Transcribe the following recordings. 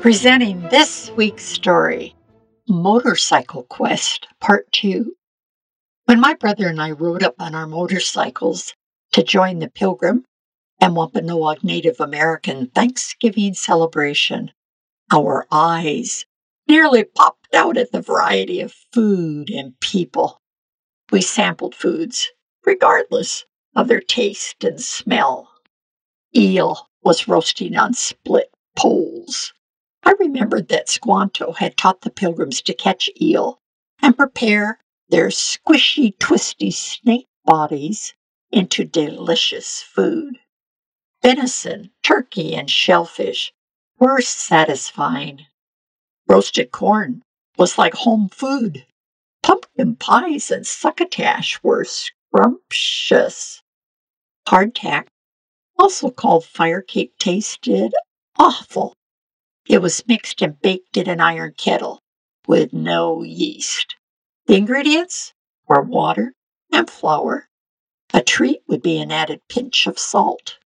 Presenting this week's story Motorcycle Quest Part 2. When my brother and I rode up on our motorcycles to join the Pilgrim and Wampanoag Native American Thanksgiving celebration, our eyes nearly popped out at the variety of food and people. We sampled foods, regardless of their taste and smell. Eel was roasting on split poles. I remembered that Squanto had taught the pilgrims to catch eel and prepare their squishy, twisty snake bodies into delicious food. Venison, turkey, and shellfish were satisfying. Roasted corn was like home food. Pumpkin pies and succotash were scrumptious. Hardtack, also called fire cake, tasted awful. It was mixed and baked in an iron kettle with no yeast. The ingredients were water and flour. A treat would be an added pinch of salt.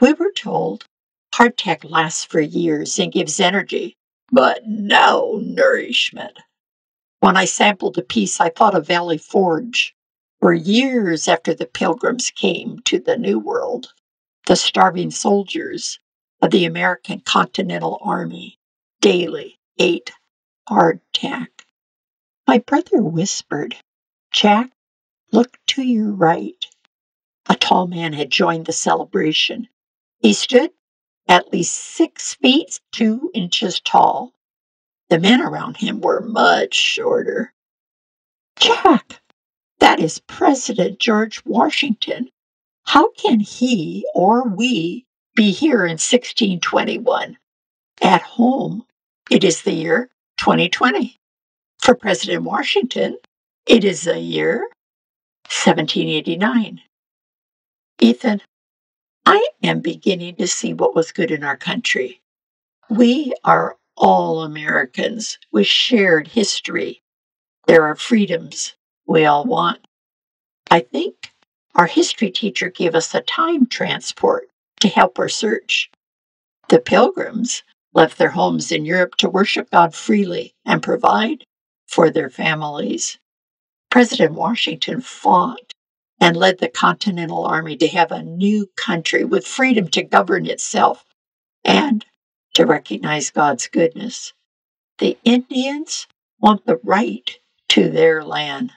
We were told hardtack lasts for years and gives energy, but no nourishment. When I sampled a piece, I thought of Valley Forge. For years after the pilgrims came to the New World, the starving soldiers of the American Continental Army daily ate hardtack. My brother whispered, Jack, look to your right. A tall man had joined the celebration. He stood at least six feet two inches tall. The men around him were much shorter. Jack, that is President George Washington. How can he or we be here in 1621. At home, it is the year 2020. For President Washington, it is the year 1789. Ethan, I am beginning to see what was good in our country. We are all Americans with shared history. There are freedoms we all want. I think our history teacher gave us a time transport to help our search. The pilgrims left their homes in Europe to worship God freely and provide for their families. President Washington fought and led the Continental Army to have a new country with freedom to govern itself and to recognize God's goodness. The Indians want the right to their land.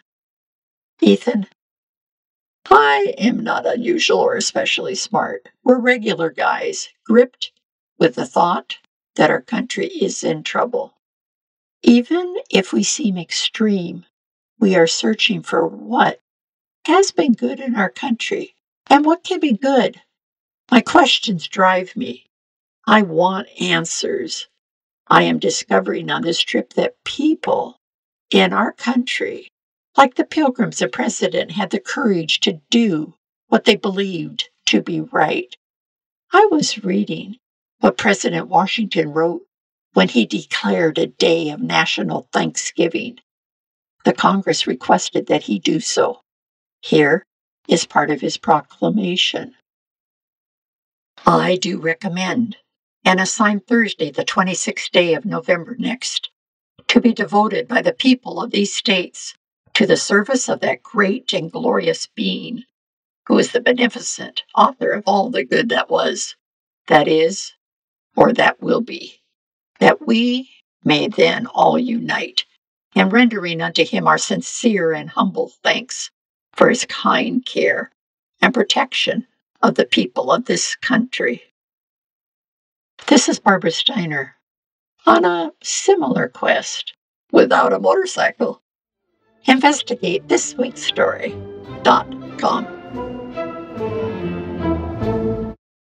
Ethan, I am not unusual or especially smart. We're regular guys, gripped with the thought that our country is in trouble. Even if we seem extreme, we are searching for what has been good in our country and what can be good. My questions drive me. I want answers. I am discovering on this trip that people in our country like the pilgrims, the president had the courage to do what they believed to be right. I was reading what President Washington wrote when he declared a day of national thanksgiving. The Congress requested that he do so. Here is part of his proclamation. I do recommend and assign Thursday, the 26th day of November next, to be devoted by the people of these states to the service of that great and glorious being who is the beneficent author of all the good that was, that is, or that will be, that we may then all unite in rendering unto him our sincere and humble thanks for his kind care and protection of the people of this country. This is Barbara Steiner on a similar quest without a motorcycle. Investigate this week's story.com.